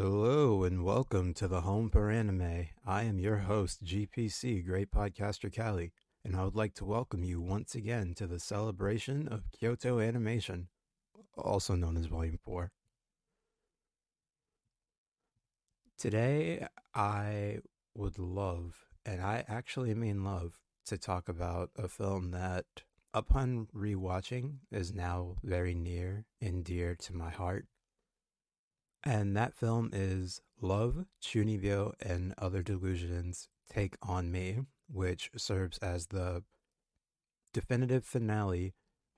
Hello and welcome to the Home for Anime. I am your host, GPC, Great Podcaster Cali, and I would like to welcome you once again to the celebration of Kyoto Animation, also known as Volume 4. Today, I would love, and I actually mean love, to talk about a film that, upon rewatching, is now very near and dear to my heart. And that film is Love, Chunibyo, and Other Delusions Take on Me, which serves as the definitive finale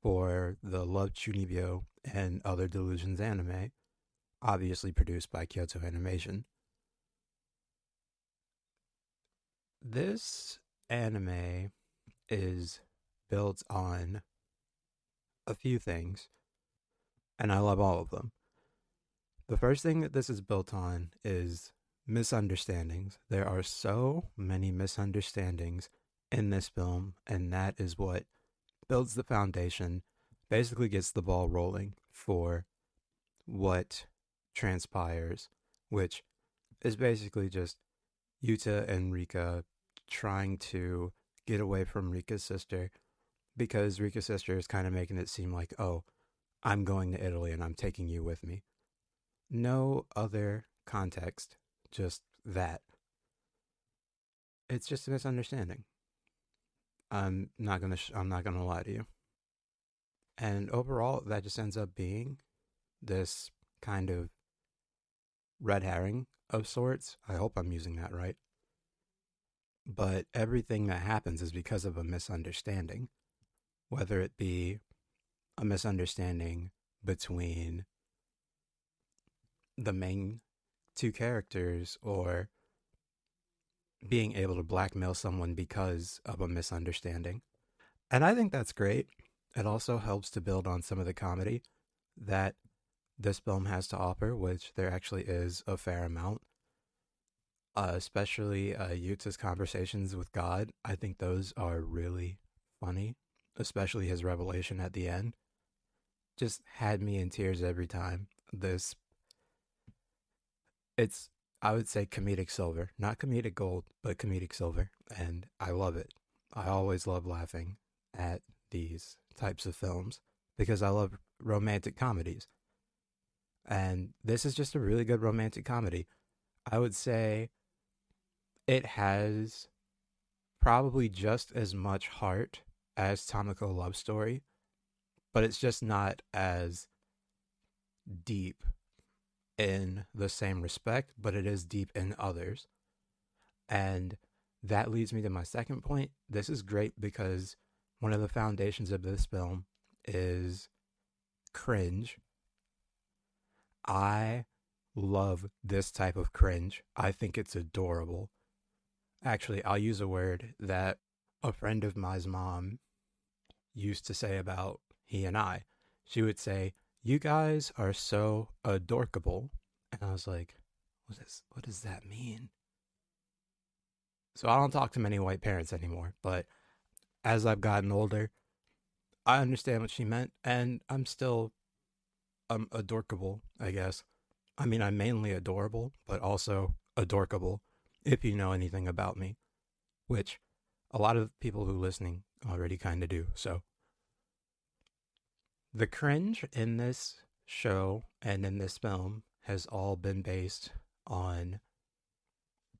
for the Love, Chunibyo, and Other Delusions anime, obviously produced by Kyoto Animation. This anime is built on a few things, and I love all of them. The first thing that this is built on is misunderstandings. There are so many misunderstandings in this film, and that is what builds the foundation, basically gets the ball rolling for what transpires, which is basically just Yuta and Rikka trying to get away from Rikka's sister because Rikka's sister is kind of making it seem like, oh, I'm going to Italy and I'm taking you with me. No other context, just that. It's just a misunderstanding. I'm not gonna. Sh- I'm not gonna lie to you. And overall, that just ends up being this kind of red herring of sorts. I hope I'm using that right. But everything that happens is because of a misunderstanding, whether it be a misunderstanding between the main two characters or being able to blackmail someone because of a misunderstanding. And I think that's great. It also helps to build on some of the comedy that this film has to offer, which there actually is a fair amount. Uh, especially uh, Yuta's conversations with God. I think those are really funny, especially his revelation at the end. Just had me in tears every time. This, it's, I would say comedic silver, not comedic gold, but comedic silver. And I love it. I always love laughing at these types of films because I love romantic comedies. And this is just a really good romantic comedy. I would say it has probably just as much heart as Tamako Love Story, but it's just not as deep in the same respect, but it is deep in others. And that leads me to my second point. This is great because one of the foundations of this film is cringe. I love this type of cringe. I think it's adorable. Actually, I'll use a word that a friend of mine's mom used to say about he and I. She would say, "You guys are so adorkable," and I was like, "What is what does that mean?" So I don't talk to many white parents anymore, but as I've gotten older, I understand what she meant, and I'm still um adorkable, I guess. I mean, I'm mainly adorable, but also adorkable if you know anything about me, which a lot of people who listening already kind of do. So the cringe in this show and in this film has all been based on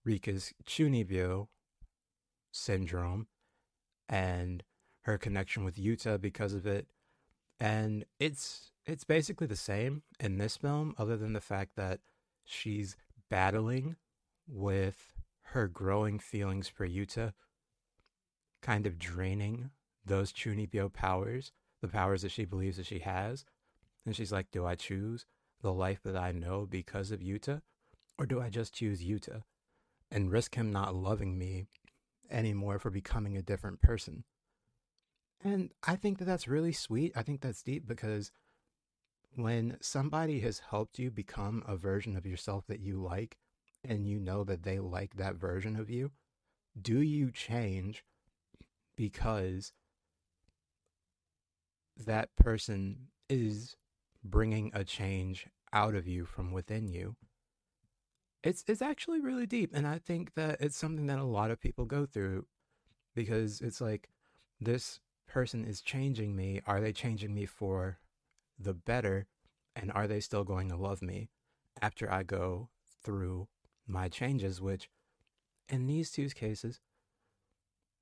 Rikka's Chunibyo syndrome and her connection with Yuta because of it. And it's it's basically the same in this film, other than the fact that she's battling with her growing feelings for Yuta, kind of draining those Chunibyo powers, the powers that she believes that she has. And she's like, do I choose the life that I know because of Yuta? Or do I just choose Yuta and risk him not loving me anymore for becoming a different person? And I think that that's really sweet. I think that's deep because when somebody has helped you become a version of yourself that you like, and you know that they like that version of you, do you change because that person is bringing a change out of you from within you? it's it's actually really deep and I think that it's something that a lot of people go through because it's like this person is changing me. Are they changing me for the better and are they still going to love me after I go through my changes which in these two cases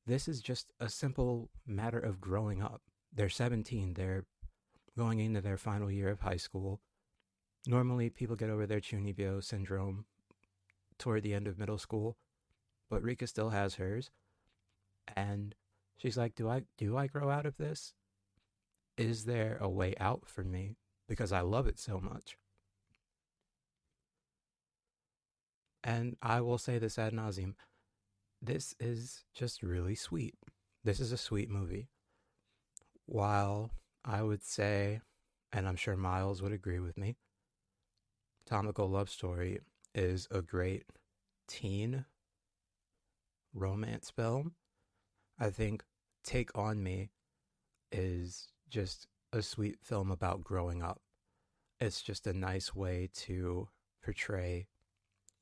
this is just a simple matter of growing up. They're 17, they're going into their final year of high school. Normally, people get over their Chunibyo syndrome toward the end of middle school, but Rikka still has hers. And she's like, "Do I do I grow out of this? Is there a way out for me because I love it so much?" And I will say this ad nauseum this is just really sweet. This is a sweet movie. While I would say, and I'm sure Miles would agree with me, Tamako Love Story is a great teen romance film. I think Take On Me is just a sweet film about growing up. It's just a nice way to portray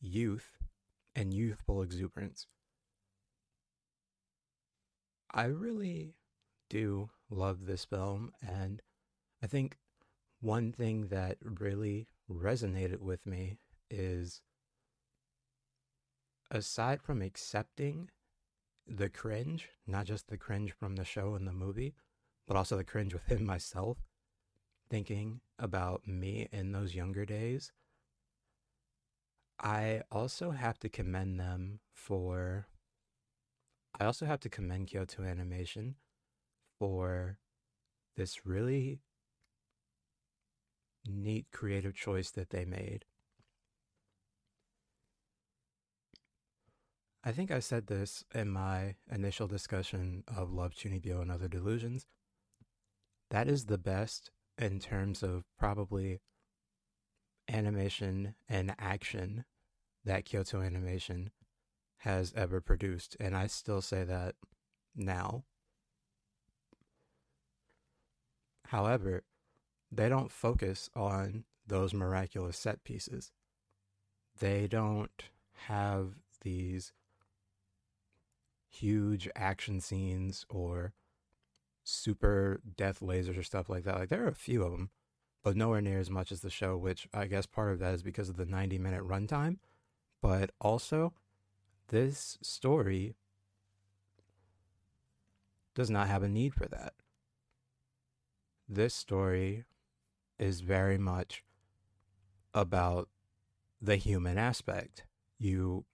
youth and youthful exuberance. I really do love this film, and I think one thing that really resonated with me is aside from accepting the cringe, not just the cringe from the show and the movie, but also the cringe within myself, thinking about me in those younger days, I also have to commend them for I also have to commend Kyoto Animation for this really neat creative choice that they made. I think I said this in my initial discussion of Love Chunibyo and Other Delusions. That is the best in terms of probably animation and action that Kyoto Animation has ever produced. And I still say that now. However, they don't focus on those miraculous set pieces. They don't have these huge action scenes or super death lasers or stuff like that. Like there are a few of them, but nowhere near as much as the show, which I guess part of that is because of the 90 minute runtime. But also, this story does not have a need for that. This story is very much about the human aspect. You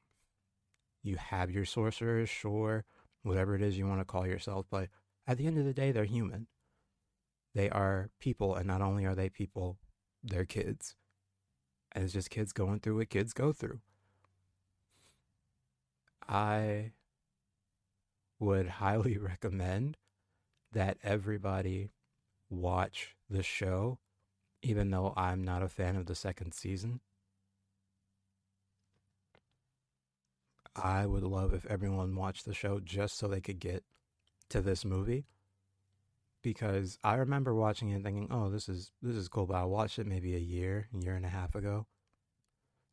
you have your sorcerers, sure, whatever it is you want to call yourself, but at the end of the day, they're human. They are people, and not only are they people, they're kids. And it's just kids going through what kids go through. I would highly recommend that everybody watch the show, even though I'm not a fan of the second season. I would love if everyone watched the show just so they could get to this movie. Because I remember watching it thinking, oh, this is this is cool, but I watched it maybe a year, year and a half ago.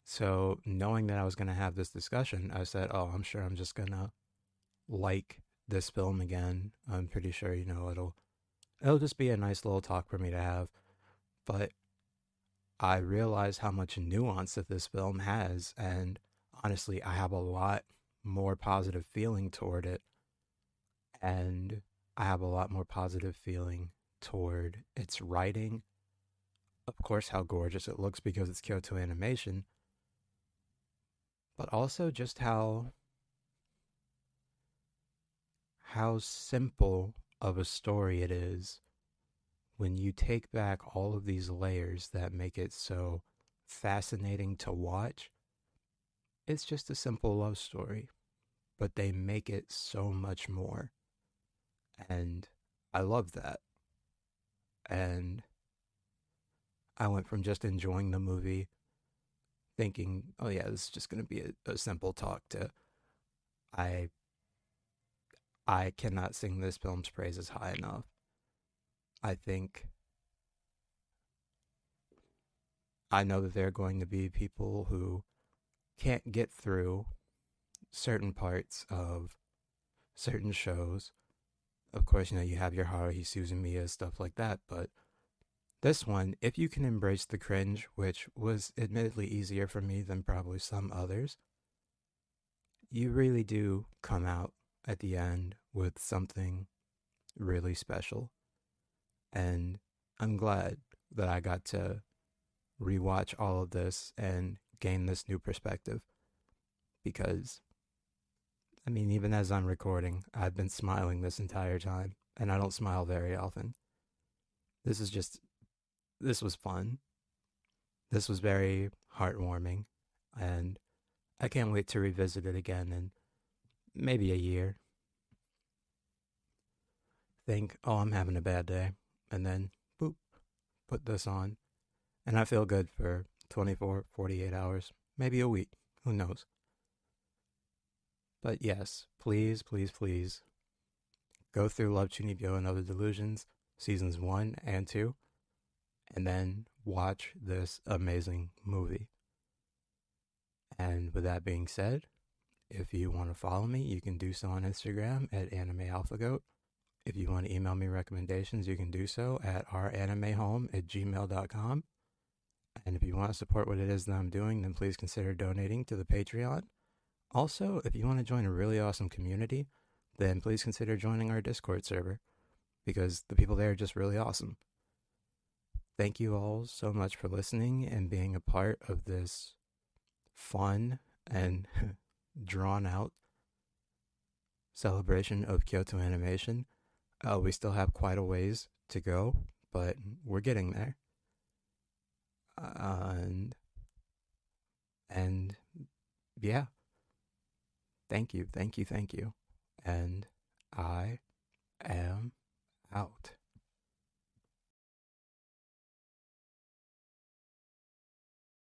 So knowing that I was going to have this discussion, I said, "Oh, I'm sure I'm just going to like this film again. I'm pretty sure, you know, it'll it'll just be a nice little talk for me to have." But I realize how much nuance that this film has and honestly, I have a lot more positive feeling toward it and I have a lot more positive feeling toward its writing. Of course, how gorgeous it looks because it's Kyoto animation, but also just how how simple of a story it is when you take back all of these layers that make it so fascinating to watch. It's just a simple love story, but they make it so much more. And I love that. And I went from just enjoying the movie thinking, oh yeah, this is just going to be a, a simple talk to I I cannot sing this film's praises high enough. I think I know that there are going to be people who can't get through certain parts of certain shows. Of course, you know, you have your Haruhi Suzumiya, stuff like that, but this one, if you can embrace the cringe, which was admittedly easier for me than probably some others, you really do come out at the end with something really special. And I'm glad that I got to rewatch all of this and gain this new perspective because I mean, even as I'm recording, I've been smiling this entire time, and I don't smile very often. This is just, this was fun. This was very heartwarming, and I can't wait to revisit it again in maybe a year. Think, oh, I'm having a bad day, and then, boop, put this on, and I feel good for 24, 48 hours, maybe a week, who knows. But yes, please, please, please go through Love Chunibyo and Other Delusions, seasons one and two, and then watch this amazing movie. And with that being said, if you want to follow me, you can do so on Instagram at AnimeAlphaGoat. If you want to email me recommendations, you can do so at ouranimehome at gmail.com. And if you want to support what it is that I'm doing, then please consider donating to the Patreon. Also, if you want to join a really awesome community, then please consider joining our Discord server because the people there are just really awesome. Thank you all so much for listening and being a part of this fun and drawn out celebration of Kyoto animation. Uh, we still have quite a ways to go, but we're getting there. And and yeah. Thank you, thank you, thank you. And I am out.